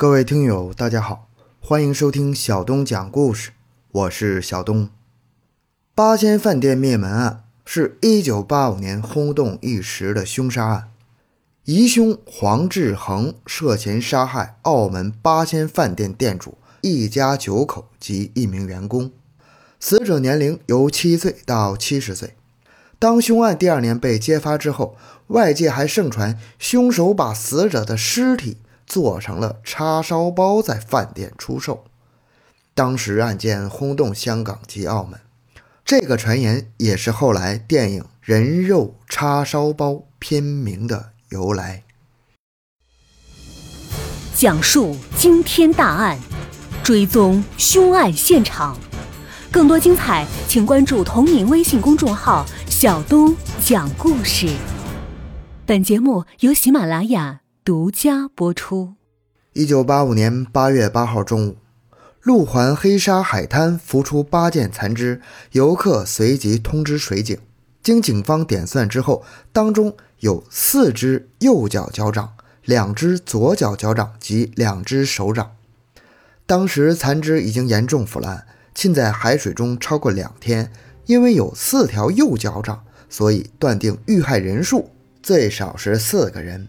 各位听友，大家好，欢迎收听小东讲故事，我是小东。八仙饭店灭门案是一九八五年轰动一时的凶杀案，疑凶黄志恒涉嫌杀害澳门八仙饭店店主一家九口及一名员工，死者年龄由七岁到七十岁。当凶案第二年被揭发之后，外界还盛传凶手把死者的尸体。做成了叉烧包，在饭店出售。当时案件轰动香港及澳门，这个传言也是后来电影《人肉叉烧包》片名的由来。讲述惊天大案，追踪凶案现场，更多精彩，请关注同名微信公众号“小东讲故事”。本节目由喜马拉雅。独家播出。一九八五年八月八号中午，路环黑沙海滩浮出八件残肢，游客随即通知水警。经警方点算之后，当中有四只右脚脚掌、两只左脚脚掌及两只手掌。当时残肢已经严重腐烂，浸在海水中超过两天。因为有四条右脚掌，所以断定遇害人数最少是四个人。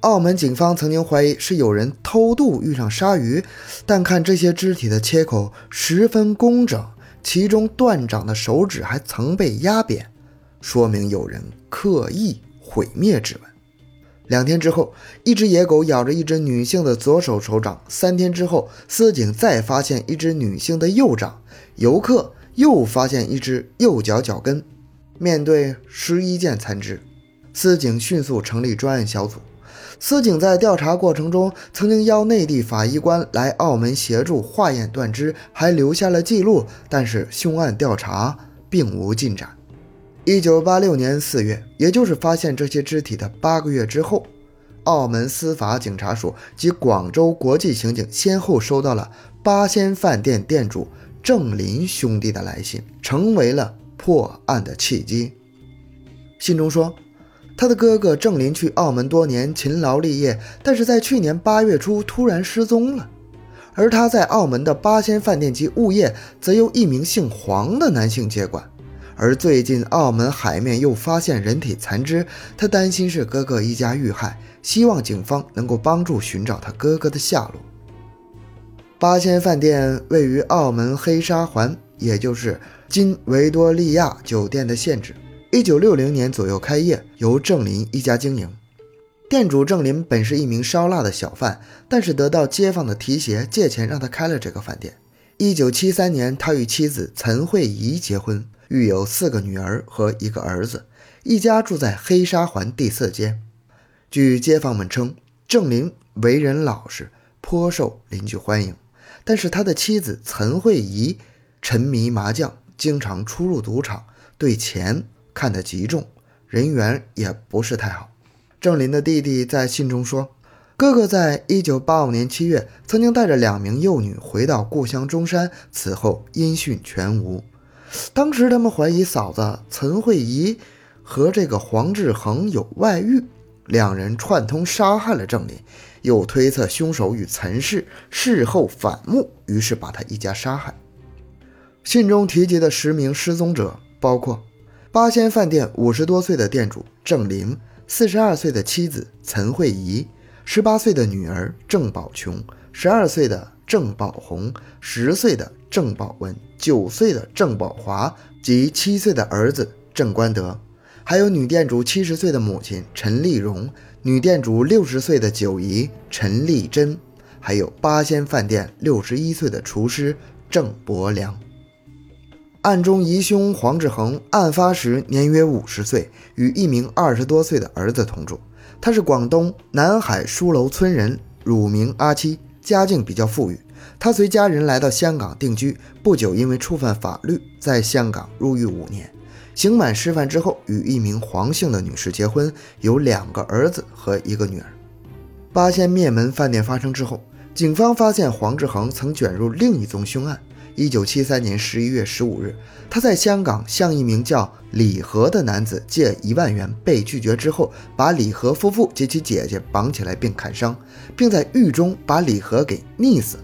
澳门警方曾经怀疑是有人偷渡遇上鲨鱼，但看这些肢体的切口十分工整，其中断掌的手指还曾被压扁，说明有人刻意毁灭指纹。两天之后，一只野狗咬着一只女性的左手手掌。三天之后，司警再发现一只女性的右掌，游客又发现一只右脚脚跟。面对十一件残肢，司警迅速成立专案小组。司警在调查过程中，曾经邀内地法医官来澳门协助化验断肢，还留下了记录。但是凶案调查并无进展。一九八六年四月，也就是发现这些肢体的八个月之后，澳门司法警察署及广州国际刑警先后收到了八仙饭店店主郑林兄弟的来信，成为了破案的契机。信中说。他的哥哥郑林去澳门多年，勤劳立业，但是在去年八月初突然失踪了。而他在澳门的八仙饭店及物业，则由一名姓黄的男性接管。而最近澳门海面又发现人体残肢，他担心是哥哥一家遇害，希望警方能够帮助寻找他哥哥的下落。八仙饭店位于澳门黑沙环，也就是今维多利亚酒店的现址。一九六零年左右开业，由郑林一家经营。店主郑林本是一名烧腊的小贩，但是得到街坊的提携，借钱让他开了这个饭店。一九七三年，他与妻子陈慧仪结婚，育有四个女儿和一个儿子，一家住在黑沙环第四街。据街坊们称，郑林为人老实，颇受邻居欢迎。但是他的妻子陈慧仪沉迷麻将，经常出入赌场，对钱。看得极重，人缘也不是太好。郑林的弟弟在信中说，哥哥在一九八五年七月曾经带着两名幼女回到故乡中山，此后音讯全无。当时他们怀疑嫂子陈慧仪和这个黄志恒有外遇，两人串通杀害了郑林，又推测凶手与陈氏事后反目，于是把他一家杀害。信中提及的十名失踪者包括。八仙饭店五十多岁的店主郑林，四十二岁的妻子陈慧仪，十八岁的女儿郑宝琼，十二岁的郑宝红，十岁的郑宝文，九岁的郑宝华及七岁的儿子郑观德，还有女店主七十岁的母亲陈丽蓉，女店主六十岁的九姨陈丽珍，还有八仙饭店六十一岁的厨师郑伯良。案中疑凶黄志恒，案发时年约五十岁，与一名二十多岁的儿子同住。他是广东南海书楼村人，乳名阿七，家境比较富裕。他随家人来到香港定居，不久因为触犯法律，在香港入狱五年。刑满释放之后，与一名黄姓的女士结婚，有两个儿子和一个女儿。八仙灭门饭店发生之后，警方发现黄志恒曾卷入另一宗凶案。一九七三年十一月十五日，他在香港向一名叫李和的男子借一万元，被拒绝之后，把李和夫妇及其姐姐绑起来并砍伤，并在狱中把李和给溺死，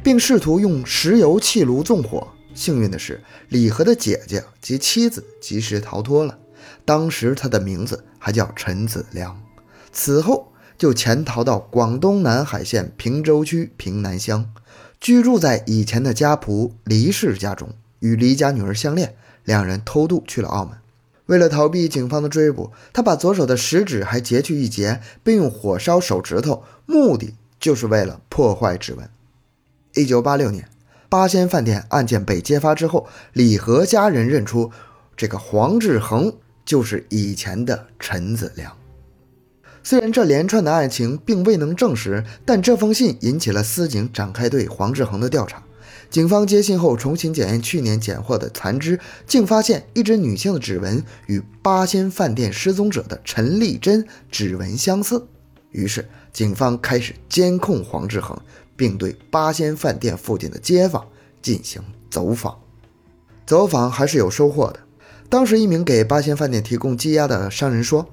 并试图用石油气炉纵火。幸运的是，李和的姐姐及妻子及时逃脱了。当时他的名字还叫陈子良。此后就潜逃到广东南海县平洲区平南乡。居住在以前的家仆黎氏家中，与黎家女儿相恋，两人偷渡去了澳门。为了逃避警方的追捕，他把左手的食指还截去一截，并用火烧手指头，目的就是为了破坏指纹。一九八六年，八仙饭店案件被揭发之后，李和家人认出这个黄志恒就是以前的陈子良。虽然这连串的案情并未能证实，但这封信引起了司警展开对黄志恒的调查。警方接信后重新检验去年捡获的残肢，竟发现一只女性的指纹与八仙饭店失踪者的陈丽珍指纹相似。于是，警方开始监控黄志恒，并对八仙饭店附近的街坊进行走访。走访还是有收获的。当时，一名给八仙饭店提供鸡鸭的商人说。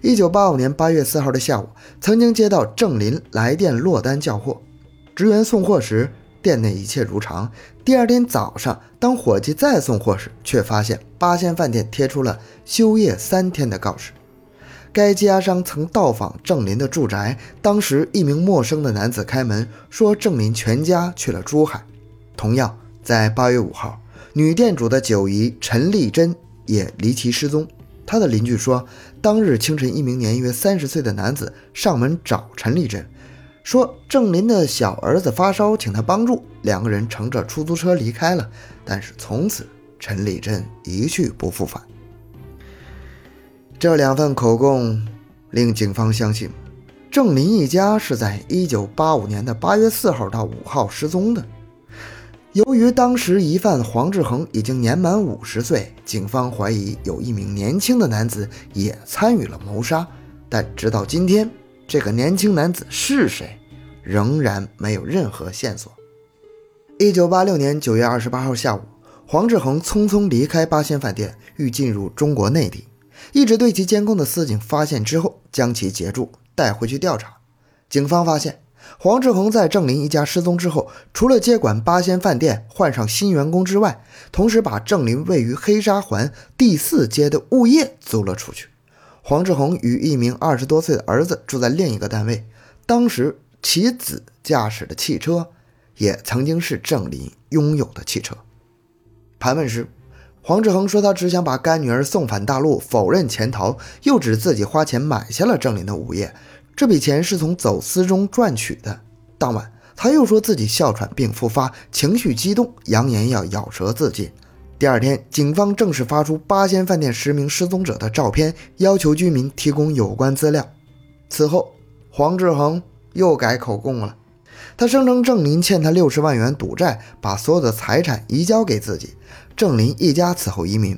一九八五年八月四号的下午，曾经接到郑林来电落单叫货，职员送货时，店内一切如常。第二天早上，当伙计再送货时，却发现八仙饭店贴出了休业三天的告示。该家商曾到访郑林的住宅，当时一名陌生的男子开门说，郑林全家去了珠海。同样在八月五号，女店主的九姨陈丽珍也离奇失踪。她的邻居说，当日清晨，一名年约三十岁的男子上门找陈丽珍，说郑林的小儿子发烧，请他帮助。两个人乘着出租车离开了，但是从此陈丽珍一去不复返。这两份口供令警方相信，郑林一家是在一九八五年的八月四号到五号失踪的。由于当时疑犯黄志恒已经年满五十岁，警方怀疑有一名年轻的男子也参与了谋杀，但直到今天，这个年轻男子是谁，仍然没有任何线索。一九八六年九月二十八号下午，黄志恒匆匆离开八仙饭店，欲进入中国内地。一直对其监控的司警发现之后，将其截住，带回去调查。警方发现。黄志恒在郑林一家失踪之后，除了接管八仙饭店、换上新员工之外，同时把郑林位于黑沙环第四街的物业租了出去。黄志恒与一名二十多岁的儿子住在另一个单位，当时其子驾驶的汽车也曾经是郑林拥有的汽车。盘问时，黄志恒说他只想把干女儿送返大陆，否认潜逃，又指自己花钱买下了郑林的物业。这笔钱是从走私中赚取的。当晚，他又说自己哮喘病复发，情绪激动，扬言要咬舌自尽。第二天，警方正式发出八仙饭店十名失踪者的照片，要求居民提供有关资料。此后，黄志恒又改口供了。他声称郑林欠他六十万元赌债，把所有的财产移交给自己。郑林一家此后移民，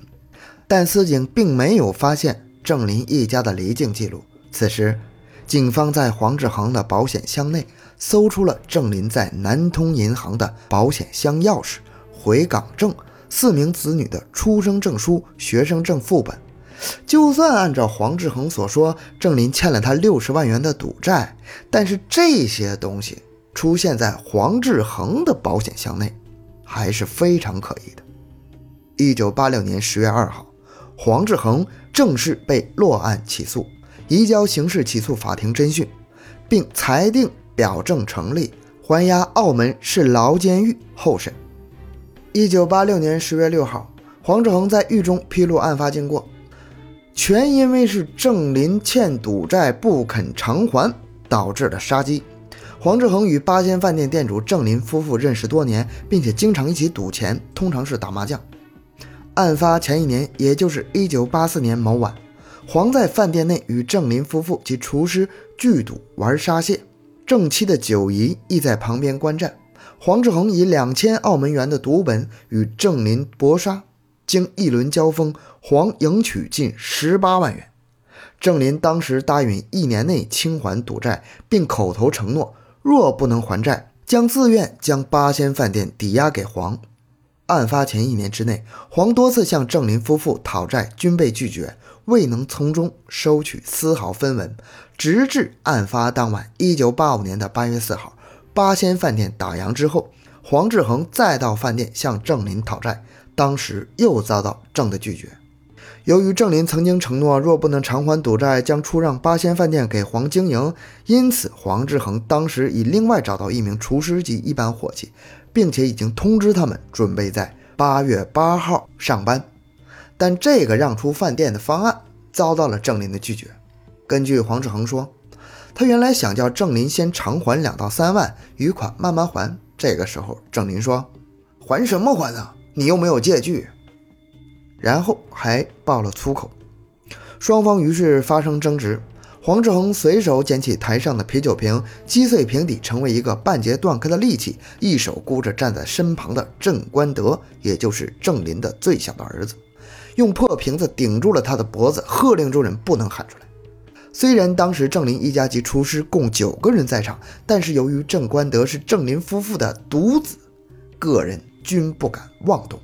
但司警并没有发现郑林一家的离境记录。此时。警方在黄志恒的保险箱内搜出了郑林在南通银行的保险箱钥匙、回港证、四名子女的出生证书、学生证副本。就算按照黄志恒所说，郑林欠了他六十万元的赌债，但是这些东西出现在黄志恒的保险箱内，还是非常可疑的。一九八六年十月二号，黄志恒正式被落案起诉。移交刑事起诉法庭侦讯，并裁定表证成立，还押澳门市牢监狱候审。一九八六年十月六号，黄志恒在狱中披露案发经过，全因为是郑林欠赌债不肯偿还导致的杀机。黄志恒与八仙饭店店主郑林夫妇认识多年，并且经常一起赌钱，通常是打麻将。案发前一年，也就是一九八四年某晚。黄在饭店内与郑林夫妇及厨师聚赌玩沙蟹，郑妻的九姨亦在旁边观战。黄志恒以两千澳门元的赌本与郑林搏杀，经一轮交锋，黄赢取近十八万元。郑林当时答应一年内清还赌债，并口头承诺，若不能还债，将自愿将八仙饭店抵押给黄。案发前一年之内，黄多次向郑林夫妇讨债，均被拒绝，未能从中收取丝毫分文。直至案发当晚，一九八五年的八月四号，八仙饭店打烊之后，黄志恒再到饭店向郑林讨债，当时又遭到郑的拒绝。由于郑林曾经承诺，若不能偿还赌债，将出让八仙饭店给黄经营，因此黄志恒当时已另外找到一名厨师级一班伙计，并且已经通知他们准备在八月八号上班。但这个让出饭店的方案遭到了郑林的拒绝。根据黄志恒说，他原来想叫郑林先偿还两到三万余款，慢慢还。这个时候，郑林说：“还什么还啊？你又没有借据。”然后还爆了粗口，双方于是发生争执。黄志恒随手捡起台上的啤酒瓶，击碎瓶底，成为一个半截断开的利器，一手箍着站在身旁的郑关德，也就是郑林的最小的儿子，用破瓶子顶住了他的脖子，喝令众人不能喊出来。虽然当时郑林一家及厨师共九个人在场，但是由于郑官德是郑林夫妇的独子，个人均不敢妄动。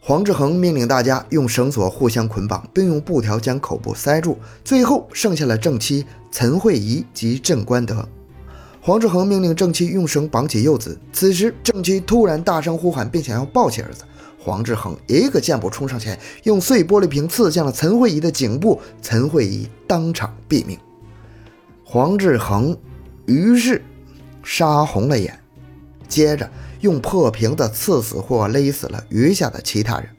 黄志恒命令大家用绳索互相捆绑，并用布条将口部塞住。最后剩下了郑妻陈慧仪及郑官德。黄志恒命令郑妻用绳绑起幼子。此时，郑妻突然大声呼喊，并想要抱起儿子。黄志恒一个箭步冲上前，用碎玻璃瓶刺向了陈慧仪的颈部，陈慧仪当场毙命。黄志恒于是杀红了眼，接着。用破瓶子刺死或勒死了余下的其他人。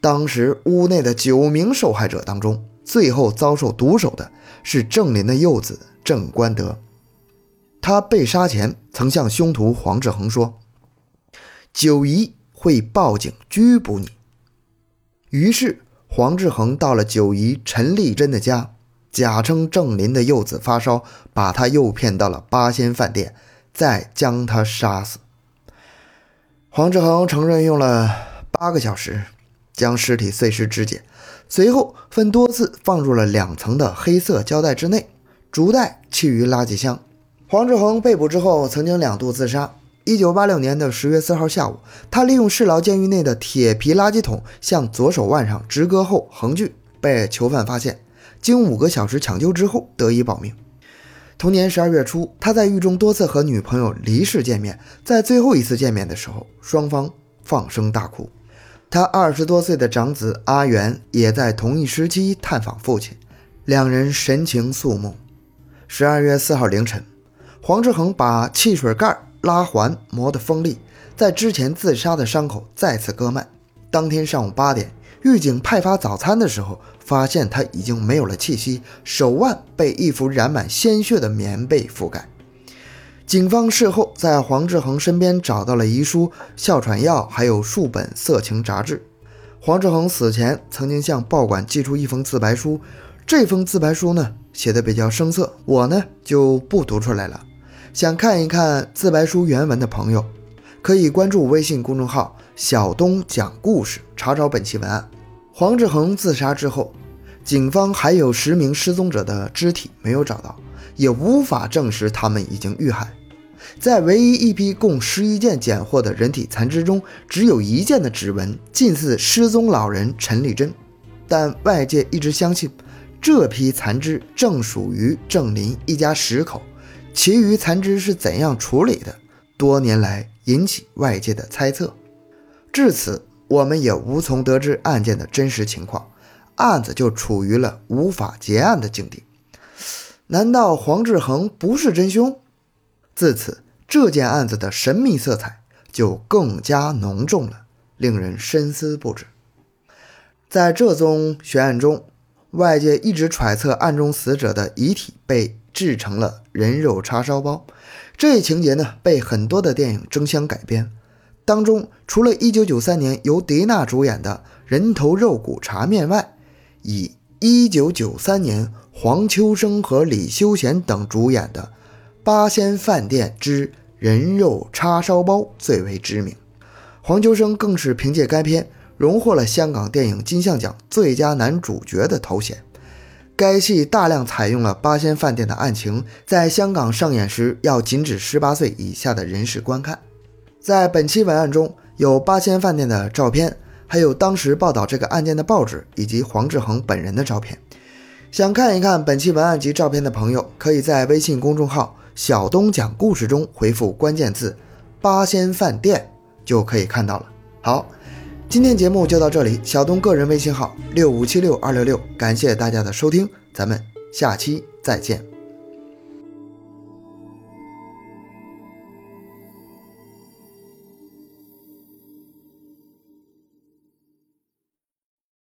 当时屋内的九名受害者当中，最后遭受毒手的是郑林的幼子郑观德。他被杀前曾向凶徒黄志恒说：“九姨会报警拘捕你。”于是黄志恒到了九姨陈丽珍的家，假称郑林的幼子发烧，把他诱骗到了八仙饭店，再将他杀死。黄志恒承认用了八个小时将尸体碎尸肢解，随后分多次放入了两层的黑色胶带之内，逐袋弃于垃圾箱。黄志恒被捕之后，曾经两度自杀。一九八六年的十月四号下午，他利用市牢监狱内的铁皮垃圾桶向左手腕上直割后横锯，被囚犯发现，经五个小时抢救之后得以保命。同年十二月初，他在狱中多次和女朋友离世见面，在最后一次见面的时候，双方放声大哭。他二十多岁的长子阿元也在同一时期探访父亲，两人神情肃穆。十二月四号凌晨，黄志恒把汽水盖拉环磨得锋利，在之前自杀的伤口再次割脉。当天上午八点。狱警派发早餐的时候，发现他已经没有了气息，手腕被一幅染满鲜血的棉被覆盖。警方事后在黄志恒身边找到了遗书、哮喘药，还有数本色情杂志。黄志恒死前曾经向报馆寄出一封自白书，这封自白书呢写的比较生涩，我呢就不读出来了。想看一看自白书原文的朋友，可以关注微信公众号。小东讲故事，查找本期文案。黄志恒自杀之后，警方还有十名失踪者的肢体没有找到，也无法证实他们已经遇害。在唯一一批共十一件检获的人体残肢中，只有一件的指纹近似失踪老人陈丽珍，但外界一直相信这批残肢正属于郑林一家十口。其余残肢是怎样处理的？多年来引起外界的猜测。至此，我们也无从得知案件的真实情况，案子就处于了无法结案的境地。难道黄志恒不是真凶？自此，这件案子的神秘色彩就更加浓重了，令人深思不止。在这宗悬案中，外界一直揣测案中死者的遗体被制成了人肉叉烧包，这一情节呢，被很多的电影争相改编。当中，除了1993年由迪娜主演的《人头肉骨茶面》外，以1993年黄秋生和李修贤等主演的《八仙饭店之人肉叉烧包》最为知名。黄秋生更是凭借该片荣获了香港电影金像奖最佳男主角的头衔。该戏大量采用了八仙饭店的案情，在香港上演时要禁止18岁以下的人士观看。在本期文案中，有八仙饭店的照片，还有当时报道这个案件的报纸以及黄志恒本人的照片。想看一看本期文案及照片的朋友，可以在微信公众号“小东讲故事”中回复关键字“八仙饭店”，就可以看到了。好，今天节目就到这里。小东个人微信号六五七六二六六，感谢大家的收听，咱们下期再见。